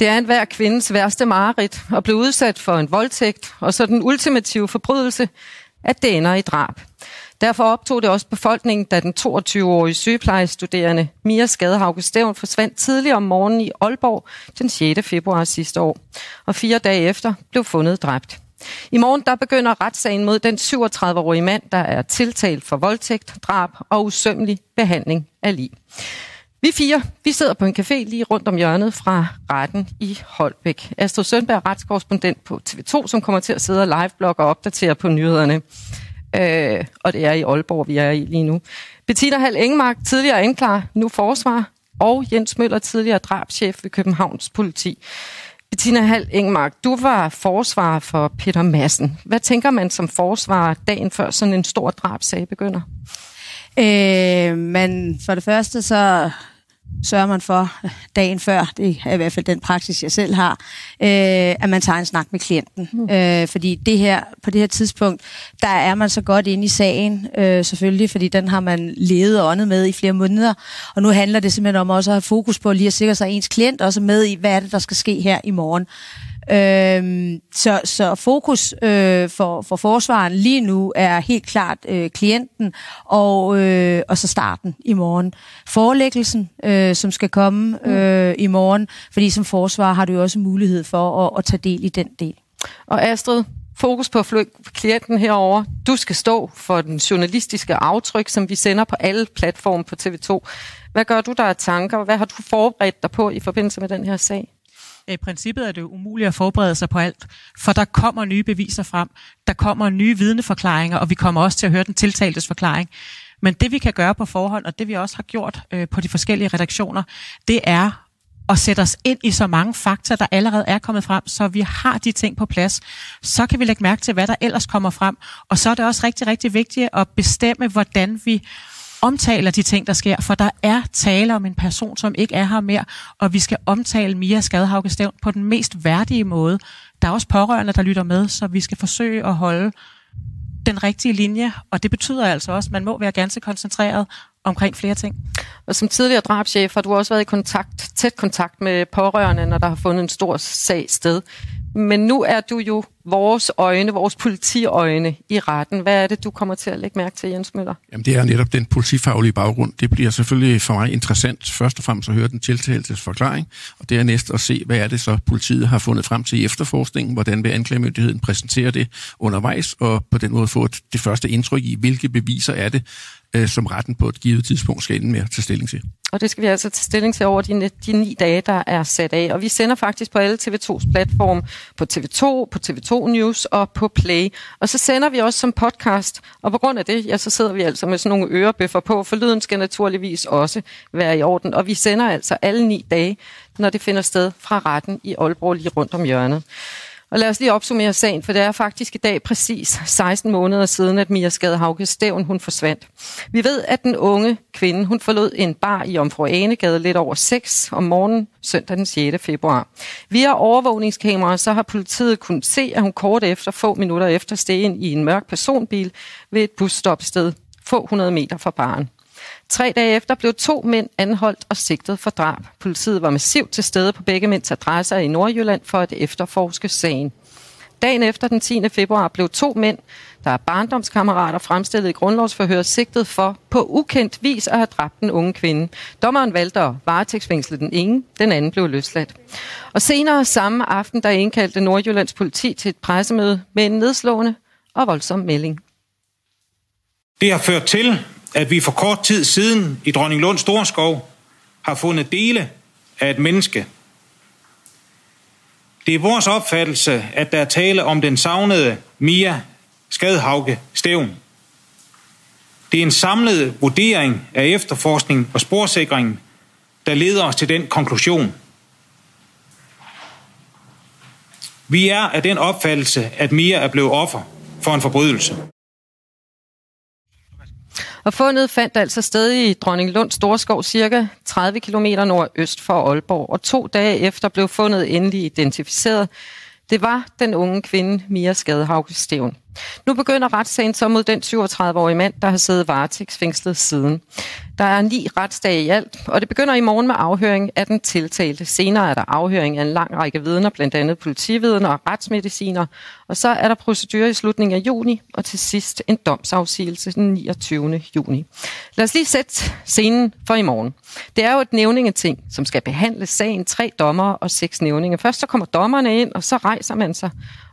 Det er en hver kvindes værste mareridt at blive udsat for en voldtægt, og så den ultimative forbrydelse, at det ender i drab. Derfor optog det også befolkningen, da den 22-årige sygeplejestuderende Mia Skadehauke Stævn forsvandt tidligt om morgenen i Aalborg den 6. februar sidste år, og fire dage efter blev fundet dræbt. I morgen der begynder retssagen mod den 37-årige mand, der er tiltalt for voldtægt, drab og usømmelig behandling af lig. Vi fire, vi sidder på en café lige rundt om hjørnet fra retten i Holbæk. Astrid Sønberg, retskorrespondent på TV2, som kommer til at sidde og liveblogge og opdatere på nyhederne. Øh, og det er i Aalborg, vi er i lige nu. Bettina Hal Engmark, tidligere anklager, nu forsvar, og Jens Møller, tidligere drabschef ved Københavns politi. Bettina Hal Engmark, du var forsvarer for Peter Madsen. Hvad tænker man som forsvarer dagen før sådan en stor drabsag begynder? Øh, men for det første, så sørger man for dagen før, det er i hvert fald den praksis, jeg selv har, øh, at man tager en snak med klienten. Mm. Øh, fordi det her, på det her tidspunkt, der er man så godt inde i sagen, øh, selvfølgelig, fordi den har man levet og åndet med i flere måneder. Og nu handler det simpelthen om også at have fokus på lige at sikre sig ens klient også med i, hvad er det, der skal ske her i morgen. Øhm, så, så fokus øh, for, for forsvaren lige nu er helt klart øh, klienten og, øh, og så starten i morgen. Forelæggelsen, øh, som skal komme øh, i morgen, fordi som forsvar har du jo også mulighed for at, at tage del i den del. Og Astrid, fokus på klienten herover. Du skal stå for den journalistiske aftryk, som vi sender på alle platforme på TV2. Hvad gør du der af tanker? Hvad har du forberedt dig på i forbindelse med den her sag? I princippet er det umuligt at forberede sig på alt, for der kommer nye beviser frem, der kommer nye vidneforklaringer, og vi kommer også til at høre den tiltaltes forklaring. Men det vi kan gøre på forhånd, og det vi også har gjort øh, på de forskellige redaktioner, det er at sætte os ind i så mange fakta, der allerede er kommet frem, så vi har de ting på plads. Så kan vi lægge mærke til, hvad der ellers kommer frem. Og så er det også rigtig, rigtig vigtigt at bestemme, hvordan vi omtaler de ting, der sker, for der er tale om en person, som ikke er her mere, og vi skal omtale Mia Skadehauke Stævn på den mest værdige måde. Der er også pårørende, der lytter med, så vi skal forsøge at holde den rigtige linje, og det betyder altså også, at man må være ganske koncentreret omkring flere ting. Og som tidligere drabschef har du også været i kontakt, tæt kontakt med pårørende, når der har fundet en stor sag sted. Men nu er du jo vores øjne, vores politiøjne i retten. Hvad er det, du kommer til at lægge mærke til, Jens Møller? Jamen, det er netop den politifaglige baggrund. Det bliver selvfølgelig for mig interessant først og fremmest at høre den tiltaltes forklaring, og dernæst at se, hvad er det så, politiet har fundet frem til i efterforskningen, hvordan vil anklagemyndigheden præsentere det undervejs, og på den måde få det første indtryk i, hvilke beviser er det, øh, som retten på et givet tidspunkt skal ende med at tage stilling til. Og det skal vi altså tage stilling til over de, de ni dage, der er sat af. Og vi sender faktisk på alle TV2's platform, på TV2, på TV2 News og på Play. Og så sender vi også som podcast. Og på grund af det, ja, så sidder vi altså med sådan nogle ørebøffer på, for lyden skal naturligvis også være i orden. Og vi sender altså alle ni dage, når det finder sted fra retten i Aalborg lige rundt om hjørnet. Og lad os lige opsummere sagen, for det er faktisk i dag præcis 16 måneder siden, at Mia Skadehauke Stævn hun forsvandt. Vi ved, at den unge kvinde hun forlod en bar i Omfru Anegade lidt over 6 om morgenen søndag den 6. februar. Via overvågningskameraer så har politiet kunnet se, at hun kort efter, få minutter efter, steg ind i en mørk personbil ved et busstopsted få 100 meter fra baren. Tre dage efter blev to mænd anholdt og sigtet for drab. Politiet var massivt til stede på begge mænds adresser i Nordjylland for at efterforske sagen. Dagen efter den 10. februar blev to mænd, der er barndomskammerater, fremstillet i grundlovsforhør, sigtet for på ukendt vis at have dræbt den unge kvinde. Dommeren valgte at varetægtsfængsle den ene, den anden blev løsladt. Og senere samme aften, der indkaldte Nordjyllands politi til et pressemøde med en nedslående og voldsom melding. Det har ført til, at vi for kort tid siden i Dronning Lund Storskov har fundet dele af et menneske. Det er vores opfattelse, at der er tale om den savnede Mia Skadhauke Stævn. Det er en samlet vurdering af efterforskning og sporsikringen, der leder os til den konklusion. Vi er af den opfattelse, at Mia er blevet offer for en forbrydelse. Og fundet fandt altså sted i Dronning Lund Storskov, cirka 30 km nordøst for Aalborg. Og to dage efter blev fundet endelig identificeret. Det var den unge kvinde Mia Skadehauke Steven. Nu begynder retssagen så mod den 37-årige mand, der har siddet varetægtsfængslet siden. Der er ni retsdage i alt, og det begynder i morgen med afhøring af den tiltalte. Senere er der afhøring af en lang række vidner, blandt andet politividner og retsmediciner. Og så er der procedure i slutningen af juni, og til sidst en domsafsigelse den 29. juni. Lad os lige sætte scenen for i morgen. Det er jo et nævningeting, som skal behandle sagen tre dommer og seks nævninge. Først så kommer dommerne ind, og så rejser man sig,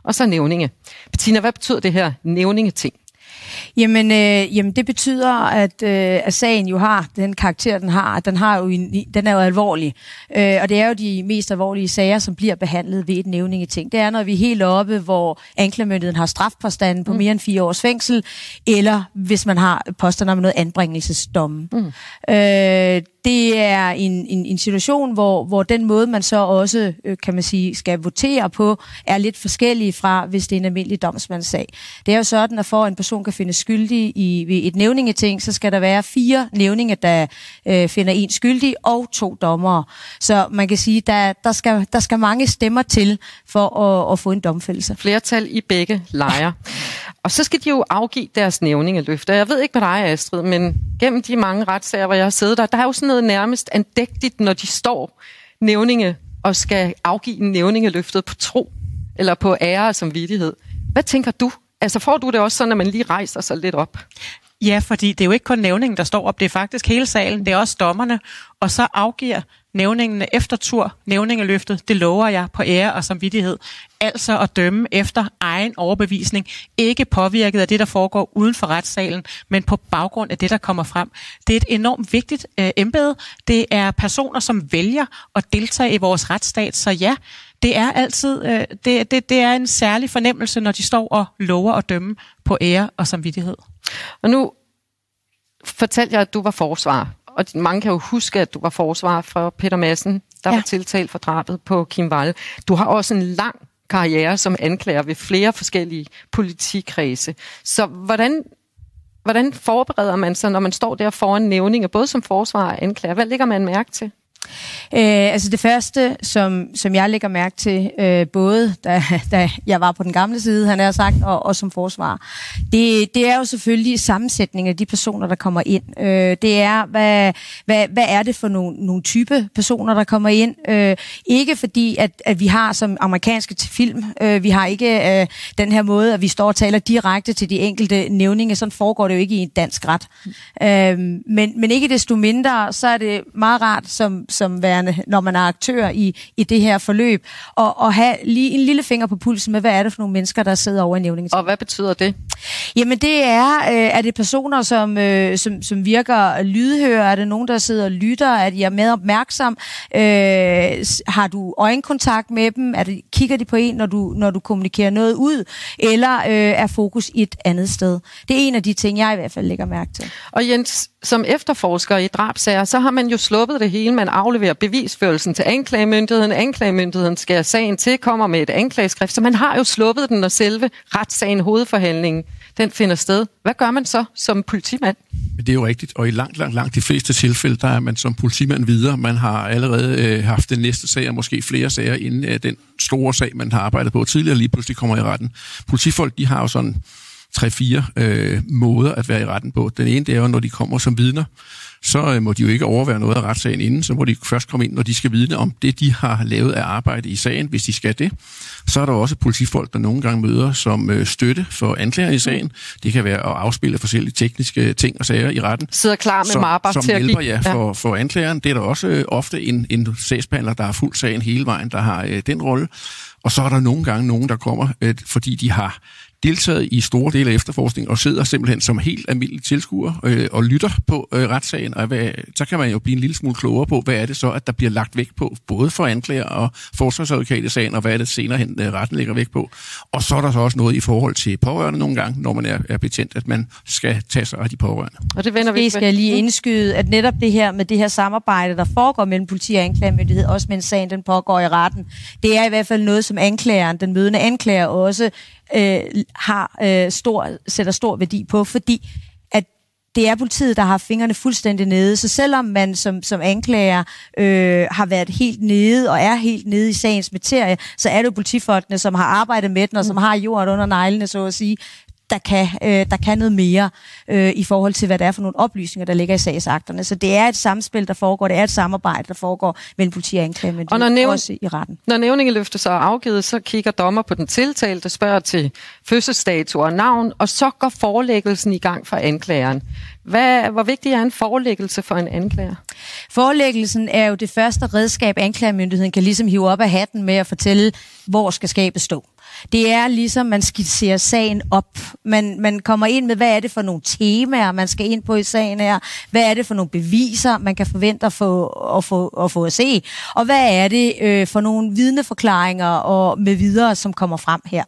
og så nævninge. Bettina, hvad betyder det her nævningeting? Jamen, øh, jamen det betyder, at, øh, at sagen jo har den karakter, den har. Den, har jo en, den er jo alvorlig. Øh, og det er jo de mest alvorlige sager, som bliver behandlet ved et nævningeting. Det er, når vi er helt oppe, hvor anklagemyndigheden har strafpåstanden på mm. mere end fire års fængsel, eller hvis man har påstanden om noget anbringelsesdomme. Mm. Øh, det er en, en, en situation, hvor, hvor den måde, man så også, øh, kan man sige, skal votere på, er lidt forskellig fra, hvis det er en almindelig domsmandssag. Det er jo sådan, at for at en person kan finde skyldig i ved et nævningeting, så skal der være fire nævninge, der øh, finder en skyldig, og to dommere. Så man kan sige, der, der, skal, der skal mange stemmer til for at, at få en domfældelse. Flertal i begge lejre. Og så skal de jo afgive deres nævningeløfter. Jeg ved ikke med dig, Astrid, men gennem de mange retssager, hvor jeg har siddet der, der er jo sådan noget nærmest andægtigt, når de står nævninge og skal afgive nævningeløftet på tro eller på ære som samvittighed. Hvad tænker du? Altså får du det også sådan, at man lige rejser sig lidt op? Ja, fordi det er jo ikke kun nævningen, der står op. Det er faktisk hele salen. Det er også dommerne. Og så afgiver nævningene efter tur nævningeløftet. Det lover jeg på ære og samvittighed. Altså at dømme efter egen overbevisning. Ikke påvirket af det, der foregår uden for retssalen, men på baggrund af det, der kommer frem. Det er et enormt vigtigt øh, embede. Det er personer, som vælger at deltage i vores retsstat. Så ja, det er altid øh, det, det, det er en særlig fornemmelse, når de står og lover at dømme på ære og samvittighed. Og nu fortalte jeg, at du var forsvarer. Og mange kan jo huske, at du var forsvar for Peter Madsen, der ja. var tiltalt for drabet på Kim Wall. Du har også en lang karriere som anklager ved flere forskellige politikredse. Så hvordan, hvordan forbereder man sig, når man står der foran nævninger, både som forsvar og anklager? Hvad lægger man mærke til? Øh, altså det første, som, som jeg lægger mærke til, øh, både da, da jeg var på den gamle side, han er sagt, og, og som forsvar, det, det er jo selvfølgelig sammensætningen af de personer, der kommer ind. Øh, det er, hvad, hvad, hvad er det for nogle, nogle type personer, der kommer ind? Øh, ikke fordi, at, at vi har som amerikanske til film, øh, vi har ikke øh, den her måde, at vi står og taler direkte til de enkelte nævninge. Sådan foregår det jo ikke i en dansk ret. Øh, men, men ikke desto mindre, så er det meget rart som som værende, når man er aktør i, i det her forløb, og, og have lige en lille finger på pulsen med, hvad er det for nogle mennesker, der sidder over i nævningen. Og hvad betyder det? Jamen det er, øh, er det personer, som, øh, som, som virker lydhøre? Er det nogen, der sidder og lytter? Er de er med opmærksom? Øh, har du øjenkontakt med dem? Er det, kigger de på en, når du, når du kommunikerer noget ud? Eller øh, er fokus et andet sted? Det er en af de ting, jeg i hvert fald lægger mærke til. Og Jens, som efterforsker i drabsager, så har man jo sluppet det hele. Man afleverer bevisførelsen til anklagemyndigheden. Anklagemyndigheden skærer sagen til, kommer med et anklageskrift. Så man har jo sluppet den, og selve retssagen, hovedforhandlingen, den finder sted. Hvad gør man så som politimand? Det er jo rigtigt, og i langt, langt, langt de fleste tilfælde, der er man som politimand videre. Man har allerede øh, haft den næste sag, og måske flere sager, inden øh, den store sag, man har arbejdet på tidligere, lige pludselig kommer i retten. Politifolk, de har jo sådan tre-fire øh, måder at være i retten på. Den ene, det er jo, når de kommer som vidner, så øh, må de jo ikke overvære noget af retssagen inden, så må de først komme ind, når de skal vidne om det, de har lavet af arbejde i sagen, hvis de skal det. Så er der også politifolk, der nogle gange møder som øh, støtte for anklager i sagen. Det kan være at afspille forskellige tekniske ting og sager i retten. Sidder klar med som, mapper som til at hjælper, give. ja, for, for anklageren. Det er der også øh, ofte en, en sagsbehandler, der har fuldt sagen hele vejen, der har øh, den rolle. Og så er der nogle gange nogen, der kommer, øh, fordi de har deltaget i store dele af efterforskningen og sidder simpelthen som helt almindelig tilskuer øh, og lytter på øh, retssagen, og hvad, så kan man jo blive en lille smule klogere på, hvad er det så, at der bliver lagt vægt på, både for anklager og forsvarsadvokat i sagen, og hvad er det senere hen, øh, retten lægger vægt på. Og så er der så også noget i forhold til pårørende nogle gange, når man er, er betjent, at man skal tage sig af de pårørende. Og det vender vi skal jeg lige indskyde, at netop det her med det her samarbejde, der foregår mellem politi og anklagemyndighed, også mens sagen den pågår i retten, det er i hvert fald noget, som anklageren, den mødende anklager også øh, har øh, stor, sætter stor værdi på, fordi det er politiet, der har fingrene fuldstændig nede. Så selvom man som, som anklager øh, har været helt nede og er helt nede i sagens materie, så er det jo politifolkene, som har arbejdet med den og som har jorden under neglene, så at sige, der kan, øh, der kan noget mere øh, i forhold til, hvad det er for nogle oplysninger, der ligger i sagsakterne. Så det er et samspil, der foregår. Det er et samarbejde, der foregår mellem politi og anklagemyndighed, og når nævn, også i retten. Når nævningeløftet så er afgivet, så kigger dommer på den tiltalte, spørger til fødselsdato og navn, og så går forelæggelsen i gang for anklageren. Hvad, hvor vigtig er en forelæggelse for en anklager? Forelæggelsen er jo det første redskab, anklagemyndigheden kan ligesom hive op af hatten med at fortælle, hvor skal skabet stå. Det er ligesom, man skitserer sagen op. Man, man kommer ind med, hvad er det for nogle temaer, man skal ind på i sagen her? Hvad er det for nogle beviser, man kan forvente at få at, få, at, få at se? Og hvad er det øh, for nogle vidneforklaringer og med videre, som kommer frem her?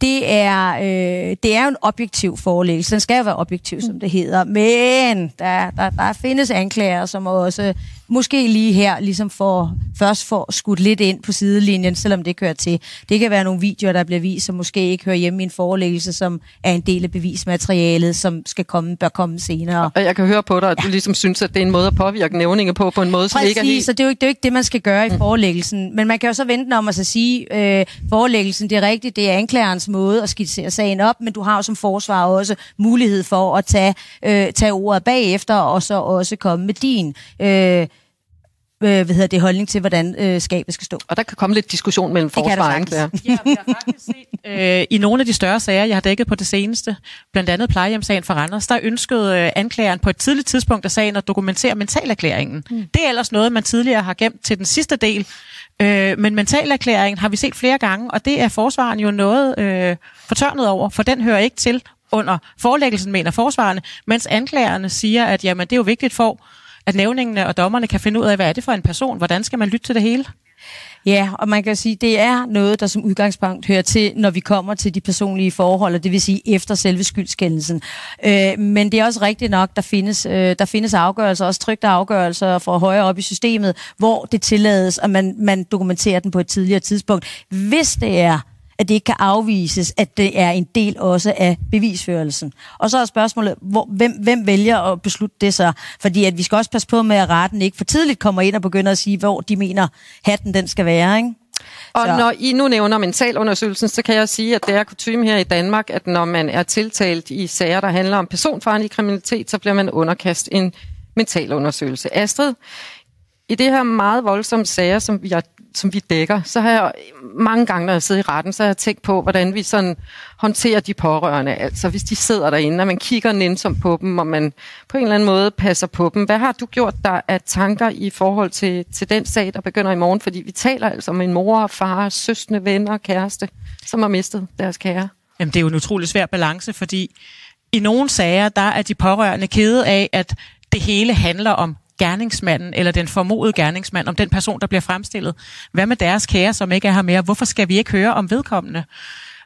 det er, øh, det er jo en objektiv forelæggelse. Den skal jo være objektiv, som det hedder. Men der, der, der findes anklager, som også måske lige her ligesom får, først får skudt lidt ind på sidelinjen, selvom det kører til. Det kan være nogle videoer, der bliver vist, som måske ikke hører hjemme i en forelæggelse, som er en del af bevismaterialet, som skal komme, bør komme senere. Og jeg kan høre på dig, at ja. du ligesom synes, at det er en måde at påvirke nævninge på, på en måde, som Præcis, ikke er helt... så det er, jo ikke, det er jo ikke det, man skal gøre i mm. forelæggelsen. Men man kan jo så vente om at så sige, øh, forelæggelsen, det er rigtigt, det er anklagerens måde at skitsere sagen op, men du har jo som forsvar også mulighed for at tage, øh, tage ordet bagefter, og så også komme med din... Øh, øh, hvad hedder det, holdning til, hvordan øh, skabet skal stå. Og der kan komme lidt diskussion mellem forsvar og anklager. Ja, vi har faktisk set øh, i nogle af de større sager, jeg har dækket på det seneste, blandt andet plejehjemsagen for Randers, der ønskede øh, anklageren på et tidligt tidspunkt af sagen at dokumentere mentalerklæringen. Mm. Det er ellers noget, man tidligere har gemt til den sidste del, Øh, men mentalerklæringen har vi set flere gange, og det er forsvaren jo noget øh, fortørnet over, for den hører ikke til under forelæggelsen, mener forsvarerne, mens anklagerne siger, at jamen, det er jo vigtigt for, at nævningene og dommerne kan finde ud af, hvad er det for en person, hvordan skal man lytte til det hele? Ja, og man kan sige, det er noget, der som udgangspunkt hører til, når vi kommer til de personlige forhold, og det vil sige efter selve skyldskendelsen. Øh, men det er også rigtigt nok, der findes, øh, der findes afgørelser, også trygte afgørelser fra højere op i systemet, hvor det tillades, at man, man dokumenterer den på et tidligere tidspunkt. Hvis det er at det ikke kan afvises, at det er en del også af bevisførelsen. Og så er spørgsmålet, hvor, hvem, hvem vælger at beslutte det så? Fordi at vi skal også passe på med, at retten ikke for tidligt kommer ind og begynder at sige, hvor de mener, hatten den skal være, ikke? Og så. når I nu nævner mentalundersøgelsen, så kan jeg sige, at det er kutume her i Danmark, at når man er tiltalt i sager, der handler om personfarlig kriminalitet, så bliver man underkastet en mentalundersøgelse. Astrid, i det her meget voldsomme sager, som vi har som vi dækker, så har jeg mange gange, når jeg sidder i retten, så har jeg tænkt på, hvordan vi sådan håndterer de pårørende. Altså hvis de sidder derinde, og man kigger nænsomt på dem, og man på en eller anden måde passer på dem. Hvad har du gjort der af tanker i forhold til, til den sag, der begynder i morgen? Fordi vi taler altså om en mor, far, søstre, venner, kæreste, som har mistet deres kære. Jamen det er jo en utrolig svær balance, fordi i nogle sager, der er de pårørende kede af, at det hele handler om gerningsmanden eller den formodede gerningsmand, om den person, der bliver fremstillet. Hvad med deres kære, som ikke er her mere? Hvorfor skal vi ikke høre om vedkommende?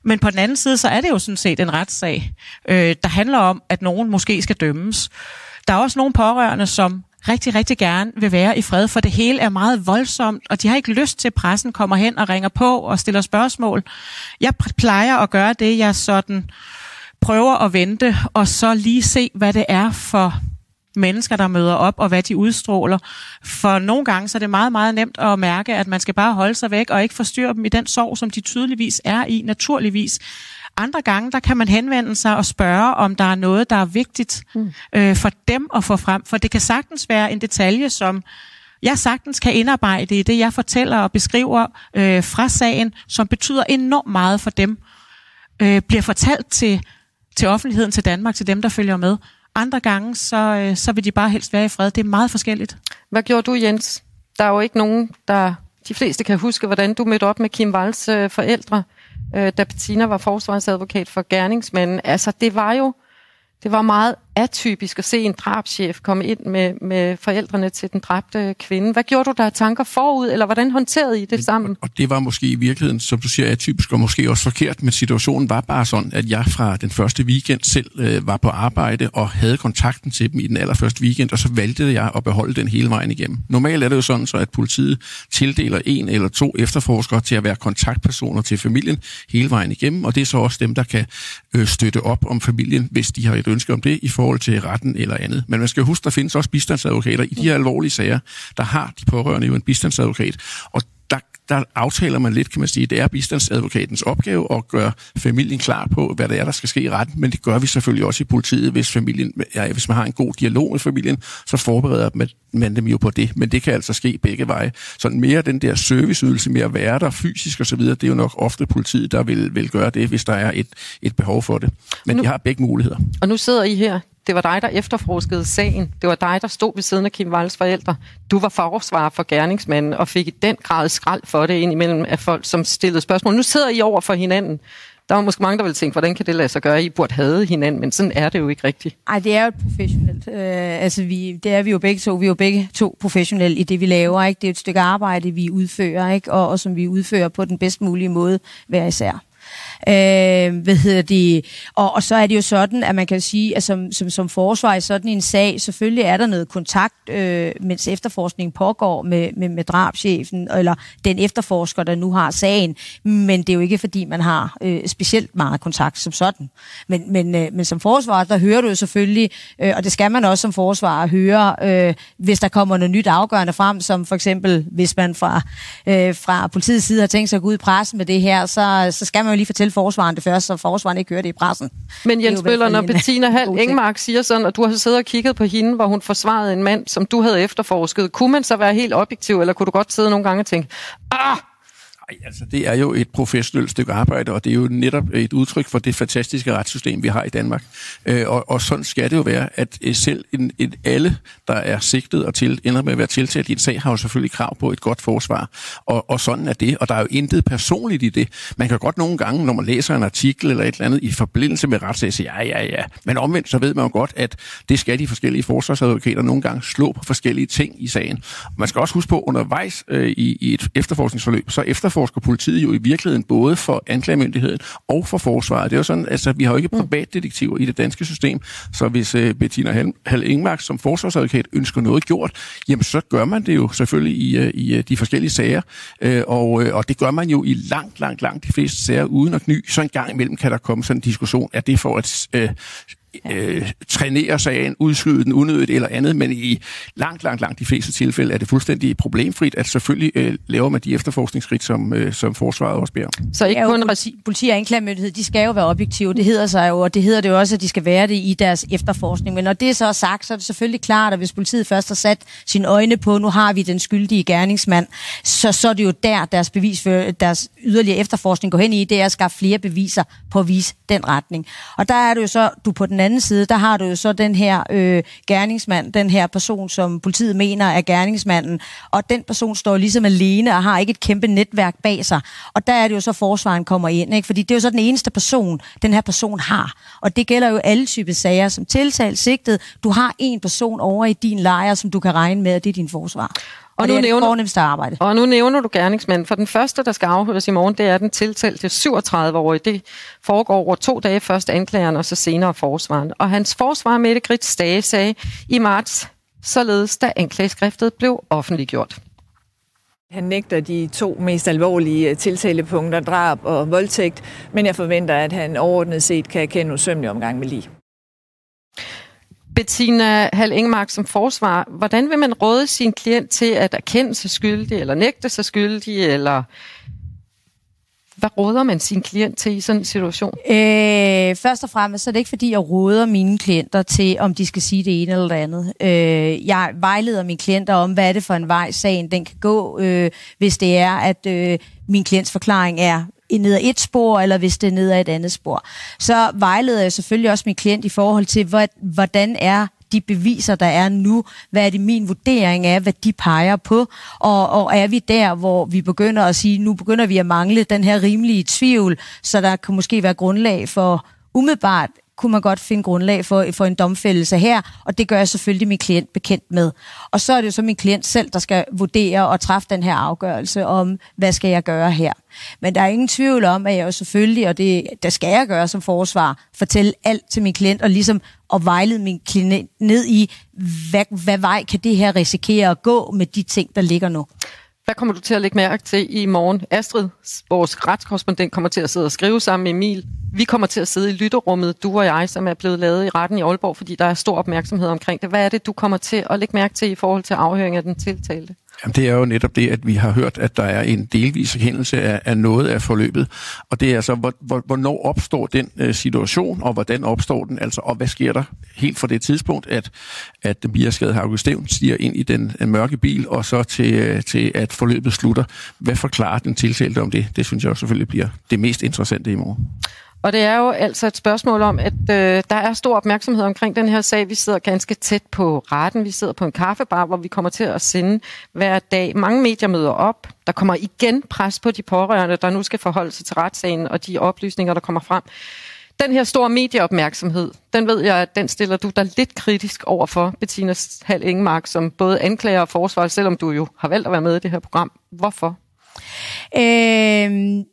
Men på den anden side, så er det jo sådan set en retssag, øh, der handler om, at nogen måske skal dømmes. Der er også nogle pårørende, som rigtig, rigtig gerne vil være i fred, for det hele er meget voldsomt, og de har ikke lyst til, at pressen kommer hen og ringer på og stiller spørgsmål. Jeg plejer at gøre det, jeg sådan prøver at vente, og så lige se, hvad det er for mennesker, der møder op, og hvad de udstråler. For nogle gange så er det meget, meget nemt at mærke, at man skal bare holde sig væk og ikke forstyrre dem i den sorg, som de tydeligvis er i, naturligvis. Andre gange, der kan man henvende sig og spørge, om der er noget, der er vigtigt mm. øh, for dem at få frem. For det kan sagtens være en detalje, som jeg sagtens kan indarbejde i det, jeg fortæller og beskriver øh, fra sagen, som betyder enormt meget for dem, øh, bliver fortalt til, til offentligheden, til Danmark, til dem, der følger med. Andre gange, så, øh, så vil de bare helst være i fred. Det er meget forskelligt. Hvad gjorde du, Jens? Der er jo ikke nogen, der... De fleste kan huske, hvordan du mødte op med Kim Valls øh, forældre. øh, da Bettina var forsvarsadvokat for gerningsmanden. Altså, det var jo det var meget atypisk at se en drabschef komme ind med, med forældrene til den dræbte kvinde. Hvad gjorde du der tanker forud, eller hvordan håndterede I det sammen? Og det var måske i virkeligheden, som du siger, atypisk og måske også forkert, men situationen var bare sådan, at jeg fra den første weekend selv øh, var på arbejde og havde kontakten til dem i den allerførste weekend, og så valgte jeg at beholde den hele vejen igennem. Normalt er det jo sådan, så at politiet tildeler en eller to efterforskere til at være kontaktpersoner til familien hele vejen igennem, og det er så også dem, der kan øh, støtte op om familien, hvis de har et ønske om det i forhold til retten eller andet. Men man skal huske, der findes også bistandsadvokater i de her alvorlige sager, der har de pårørende jo en bistandsadvokat, og der, der aftaler man lidt, kan man sige, det er bistandsadvokatens opgave at gøre familien klar på, hvad det er, der skal ske i retten, men det gør vi selvfølgelig også i politiet, hvis, familien, ja, hvis man har en god dialog med familien, så forbereder man dem jo på det, men det kan altså ske begge veje. Sådan mere den der serviceydelse med at være der fysisk osv., det er jo nok ofte politiet, der vil, vil gøre det, hvis der er et, et behov for det. Men nu, de har begge muligheder. Og nu sidder I her det var dig, der efterforskede sagen. Det var dig, der stod ved siden af Kim Walls forældre. Du var forsvarer for gerningsmanden og fik i den grad skrald for det ind imellem af folk, som stillede spørgsmål. Nu sidder I over for hinanden. Der var måske mange, der ville tænke, hvordan kan det lade sig gøre? I burde have hinanden, men sådan er det jo ikke rigtigt. Nej, det er jo professionelt. Øh, altså, vi, det er vi jo begge to. Vi er jo begge to professionelle i det, vi laver. Ikke? Det er et stykke arbejde, vi udfører, ikke? Og, og som vi udfører på den bedst mulige måde hver især. Øh, hvad hedder det? Og, og så er det jo sådan, at man kan sige, at som, som, som forsvar i sådan en sag, selvfølgelig er der noget kontakt, øh, mens efterforskningen pågår med, med, med drabschefen, eller den efterforsker, der nu har sagen. Men det er jo ikke, fordi man har øh, specielt meget kontakt som sådan. Men, men, øh, men som forsvar, der hører du jo selvfølgelig, øh, og det skal man også som forsvar høre, øh, hvis der kommer noget nyt afgørende frem, som for eksempel, hvis man fra, øh, fra politiets side har tænkt sig at gå ud i pressen med det her, så, så skal man jo lige fortælle til forsvaren. Det første, så forsvaren ikke hører det i pressen. Men Jens Bøller, når Bettina Hall Engmark siger sådan, at du har siddet og kigget på hende, hvor hun forsvarede en mand, som du havde efterforsket, kunne man så være helt objektiv, eller kunne du godt sidde nogle gange og tænke, ah, Nej, altså det er jo et professionelt stykke arbejde, og det er jo netop et udtryk for det fantastiske retssystem, vi har i Danmark. Øh, og, og sådan skal det jo være, at øh, selv en, en, alle, der er sigtet og til, ender med at være tiltalt i en sag, har jo selvfølgelig krav på et godt forsvar. Og, og sådan er det, og der er jo intet personligt i det. Man kan godt nogle gange, når man læser en artikel eller et eller andet i forbindelse med retssag, sige, ja, ja, ja. Men omvendt, så ved man jo godt, at det skal de forskellige forsvarsadvokater nogle gange slå på forskellige ting i sagen. Man skal også huske på, undervejs øh, i, i et efterforskningsforløb, så efter efterforsker politiet jo i virkeligheden både for anklagemyndigheden og for forsvaret. Det er jo sådan, altså vi har jo ikke mm. privatdetektiver i det danske system, så hvis uh, Bettina Hal, Hal Ingmark som forsvarsadvokat ønsker noget gjort, jamen så gør man det jo selvfølgelig i, uh, i uh, de forskellige sager, uh, og, uh, og det gør man jo i langt, langt, langt de fleste sager uden at kny. Så en gang imellem kan der komme sådan en diskussion, er det for at uh, øh, trænere sagen, udskyde den unødigt eller andet, men i langt, langt, langt de fleste tilfælde er det fuldstændig problemfrit, at selvfølgelig øh, laver man de efterforskningsskridt, som, øh, som forsvaret også beder Så ikke kun politi, politi og anklagemyndighed, de skal jo være objektive, det hedder sig jo, og det hedder det jo også, at de skal være det i deres efterforskning. Men når det så er sagt, så er det selvfølgelig klart, at hvis politiet først har sat sine øjne på, nu har vi den skyldige gerningsmand, så, så er det jo der, deres, bevis for, deres yderligere efterforskning går hen i, det er at skaffe flere beviser på at vise den retning. Og der er det jo så, du på den den anden side, der har du jo så den her øh, gerningsmand, den her person, som politiet mener er gerningsmanden, og den person står ligesom alene og har ikke et kæmpe netværk bag sig. Og der er det jo så, forsvaren kommer ind, ikke? fordi det er jo så den eneste person, den her person har. Og det gælder jo alle typer sager, som tiltalt, sigtet. Du har en person over i din lejr, som du kan regne med, at det er din forsvar. Og, og nu det er nævner, det fornemmeste arbejde. Og nu nævner du gerningsmænd, for den første, der skal afhøres i morgen, det er den tiltalte 37-årige. Det foregår over to dage, først anklageren og så senere forsvaren. Og hans forsvar, Mette Grits Stage, sagde i marts, således da anklageskriftet blev offentliggjort. Han nægter de to mest alvorlige tiltalepunkter, drab og voldtægt, men jeg forventer, at han overordnet set kan erkende usømmelig omgang med lige. Bettina Hal Ingemark som forsvar, hvordan vil man råde sin klient til at erkende sig skyldig, eller nægte sig skyldig, eller hvad råder man sin klient til i sådan en situation? Øh, først og fremmest så er det ikke, fordi jeg råder mine klienter til, om de skal sige det ene eller det andet. Øh, jeg vejleder mine klienter om, hvad er det for en vej sagen den kan gå, øh, hvis det er, at øh, min klients forklaring er ned ad et spor, eller hvis det er ned ad et andet spor. Så vejleder jeg selvfølgelig også min klient i forhold til, hvordan er de beviser, der er nu? Hvad er det min vurdering af, hvad de peger på? Og, og er vi der, hvor vi begynder at sige, nu begynder vi at mangle den her rimelige tvivl, så der kan måske være grundlag for umiddelbart kunne man godt finde grundlag for, for en domfældelse her, og det gør jeg selvfølgelig min klient bekendt med. Og så er det jo så min klient selv, der skal vurdere og træffe den her afgørelse om, hvad skal jeg gøre her. Men der er ingen tvivl om, at jeg jo selvfølgelig, og det der skal jeg gøre som forsvar, fortælle alt til min klient, og ligesom og vejlede min klient ned i, hvad, hvad vej kan det her risikere at gå med de ting, der ligger nu. Hvad kommer du til at lægge mærke til i morgen? Astrid, vores retskorrespondent, kommer til at sidde og skrive sammen med Emil. Vi kommer til at sidde i lytterummet, du og jeg, som er blevet lavet i retten i Aalborg, fordi der er stor opmærksomhed omkring det. Hvad er det, du kommer til at lægge mærke til i forhold til afhøringen af den tiltalte? Jamen, det er jo netop det, at vi har hørt, at der er en delvis erkendelse af, af noget af forløbet. Og det er altså, hvor, hvor, hvornår opstår den øh, situation, og hvordan opstår den, altså, og hvad sker der helt fra det tidspunkt, at, at Mia Skade Hauge stiger ind i den øh, mørke bil, og så til, øh, til, at forløbet slutter. Hvad forklarer den tiltalte om det? Det synes jeg også selvfølgelig bliver det mest interessante i morgen. Og det er jo altså et spørgsmål om, at øh, der er stor opmærksomhed omkring den her sag. Vi sidder ganske tæt på retten. Vi sidder på en kaffebar, hvor vi kommer til at sende hver dag. Mange medier møder op. Der kommer igen pres på de pårørende, der nu skal forholde sig til retssagen og de oplysninger, der kommer frem. Den her store medieopmærksomhed, den ved jeg, at den stiller du dig lidt kritisk over for, Bettina Hall Ingemark, som både anklager og forsvar, selvom du jo har valgt at være med i det her program. Hvorfor? Øh,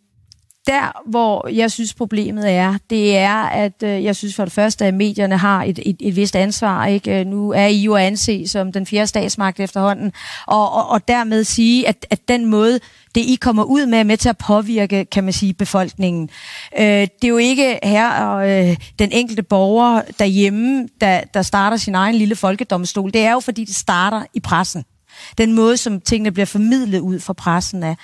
der, hvor jeg synes problemet er, det er, at øh, jeg synes for det første, at medierne har et, et, et vist ansvar. Ikke? Øh, nu er I jo anset som den fjerde statsmagt efterhånden, og, og, og dermed sige, at, at den måde, det I kommer ud med, er med til at påvirke, kan man sige, befolkningen. Øh, det er jo ikke her øh, den enkelte borger derhjemme, der, der starter sin egen lille folkedomstol. Det er jo, fordi det starter i pressen. Den måde, som tingene bliver formidlet ud fra pressen af.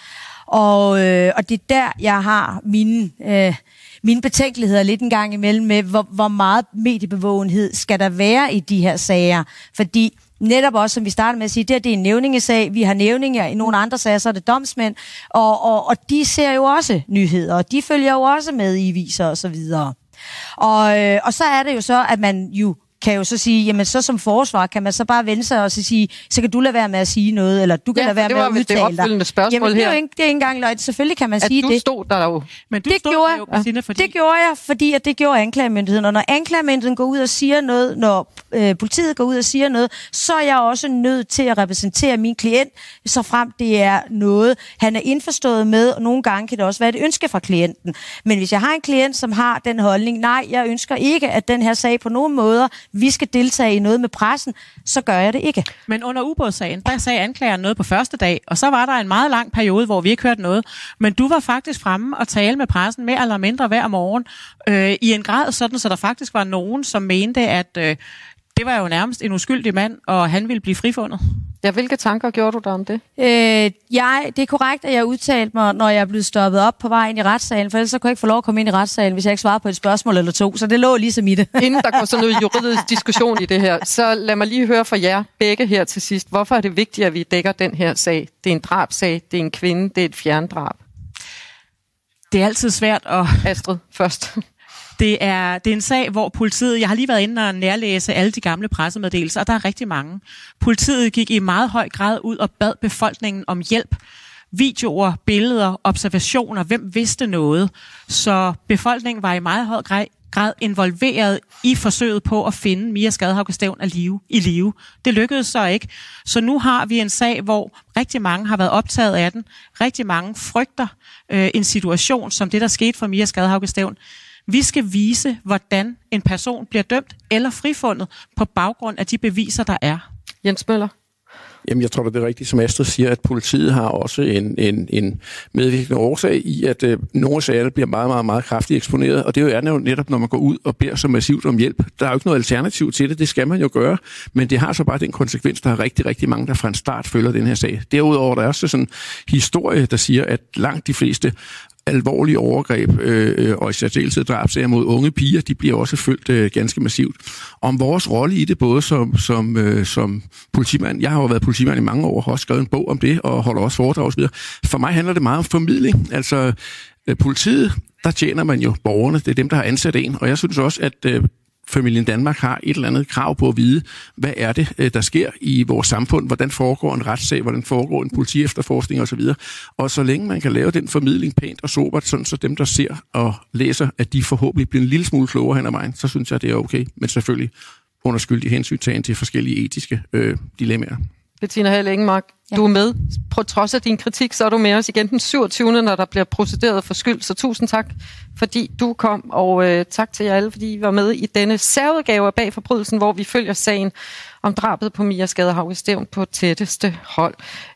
Og, øh, og det er der, jeg har mine, øh, mine betænkeligheder lidt en gang imellem med, hvor, hvor meget mediebevågenhed skal der være i de her sager. Fordi netop også, som vi startede med at sige, det, her, det er en nævningesag. Vi har nævninger i nogle andre sager, så er det domsmænd. Og, og, og de ser jo også nyheder, og de følger jo også med i viser og så videre. Og, øh, og så er det jo så, at man jo kan jo så sige, jamen så som forsvar, kan man så bare vende sig og så sige, så kan du lade være med at sige noget, eller du kan ja, lade være det med at udtale dig. det opfølgende spørgsmål jamen, det er her. jo ikke, det er ikke engang løgn. Selvfølgelig kan man at sige du det. stod der jo. Men du det stod gjorde, der jo, Christina, fordi... det gjorde jeg, fordi at det gjorde anklagemyndigheden. Og når anklagemyndigheden går ud og siger noget, når øh, politiet går ud og siger noget, så er jeg også nødt til at repræsentere min klient, så frem det er noget, han er indforstået med, og nogle gange kan det også være et ønske fra klienten. Men hvis jeg har en klient, som har den holdning, nej, jeg ønsker ikke, at den her sag på nogen måder, vi skal deltage i noget med pressen, så gør jeg det ikke. Men under ubådssagen, der sagde anklageren noget på første dag, og så var der en meget lang periode, hvor vi ikke hørte noget. Men du var faktisk fremme og tale med pressen mere eller mindre hver morgen, øh, i en grad sådan, så der faktisk var nogen, som mente, at øh, det var jo nærmest en uskyldig mand, og han ville blive frifundet. Ja, hvilke tanker gjorde du der om det? Øh, jeg, det er korrekt, at jeg udtalte mig, når jeg er blevet stoppet op på vej ind i retssalen, for ellers så kunne jeg ikke få lov at komme ind i retssalen, hvis jeg ikke svarede på et spørgsmål eller to. Så det lå ligesom i det. Inden der går sådan noget juridisk diskussion i det her, så lad mig lige høre fra jer begge her til sidst. Hvorfor er det vigtigt, at vi dækker den her sag? Det er en drabsag, det er en kvinde, det er et fjerndrab. Det er altid svært at... Astrid, først. Det er, det er en sag, hvor politiet... Jeg har lige været inde og nærlæse alle de gamle pressemeddelelser, og der er rigtig mange. Politiet gik i meget høj grad ud og bad befolkningen om hjælp. Videoer, billeder, observationer, hvem vidste noget. Så befolkningen var i meget høj grad involveret i forsøget på at finde Mia Skadhauke af live, i live. Det lykkedes så ikke. Så nu har vi en sag, hvor rigtig mange har været optaget af den. Rigtig mange frygter øh, en situation som det, der skete for Mia Skadhauke vi skal vise, hvordan en person bliver dømt eller frifundet på baggrund af de beviser, der er. Jens Møller? Jamen, jeg tror, det er rigtigt, som Astrid siger, at politiet har også en, en, en medvirkende årsag i, at øh, nogle af sagerne bliver meget, meget, meget kraftigt eksponeret, og det er jo netop, når man går ud og beder så massivt om hjælp. Der er jo ikke noget alternativ til det, det skal man jo gøre, men det har så bare den konsekvens, der er rigtig, rigtig mange, der fra en start følger den her sag. Derudover der er også sådan en historie, der siger, at langt de fleste alvorlige overgreb øh, øh, og i særdeleshed drabsager mod unge piger, de bliver også følt øh, ganske massivt. Om vores rolle i det, både som, som, øh, som politimand, jeg har jo været politimand i mange år, har også skrevet en bog om det, og holder også foredrag osv. For mig handler det meget om formidling. Altså, øh, politiet, der tjener man jo borgerne, det er dem, der har ansat en, og jeg synes også, at øh, familien Danmark har et eller andet krav på at vide, hvad er det, øh, der sker i vores samfund, hvordan foregår en retssag, hvordan foregår en politiefterforskning osv. Og så længe man kan lave den formidling pænt og sobert, sådan så dem, der ser og læser, at de forhåbentlig bliver en lille smule klogere hen ad vejen, så synes jeg, det er okay. Men selvfølgelig under skyldig hensyn tagen til forskellige etiske øh, dilemmaer. Bettina Hall Ingemark, ja. du er med. På trods af din kritik, så er du med os igen den 27. når der bliver procederet for skyld. Så tusind tak, fordi du kom, og øh, tak til jer alle, fordi I var med i denne særudgave af Bag Forbrydelsen, hvor vi følger sagen om drabet på Mia Skadehav i Stævn på tætteste hold.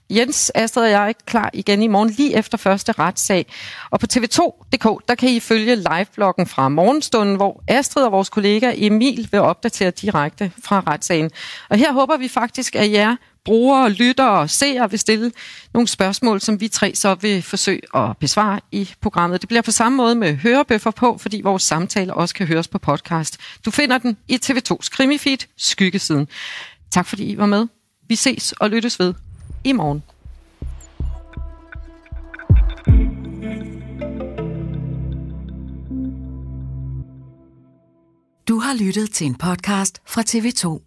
Jens, Astrid og jeg er klar igen i morgen lige efter første retssag. Og på tv2.dk, der kan I følge live-bloggen fra morgenstunden, hvor Astrid og vores kollega Emil vil opdatere direkte fra retssagen. Og her håber vi faktisk, at jer brugere, lyttere og seere vil stille nogle spørgsmål, som vi tre så vil forsøge at besvare i programmet. Det bliver på samme måde med hørebøffer på, fordi vores samtaler også kan høres på podcast. Du finder den i TV2's krimifeed, Skyggesiden. Tak fordi I var med. Vi ses og lyttes ved i morgen. Du har lyttet til en podcast fra TV2.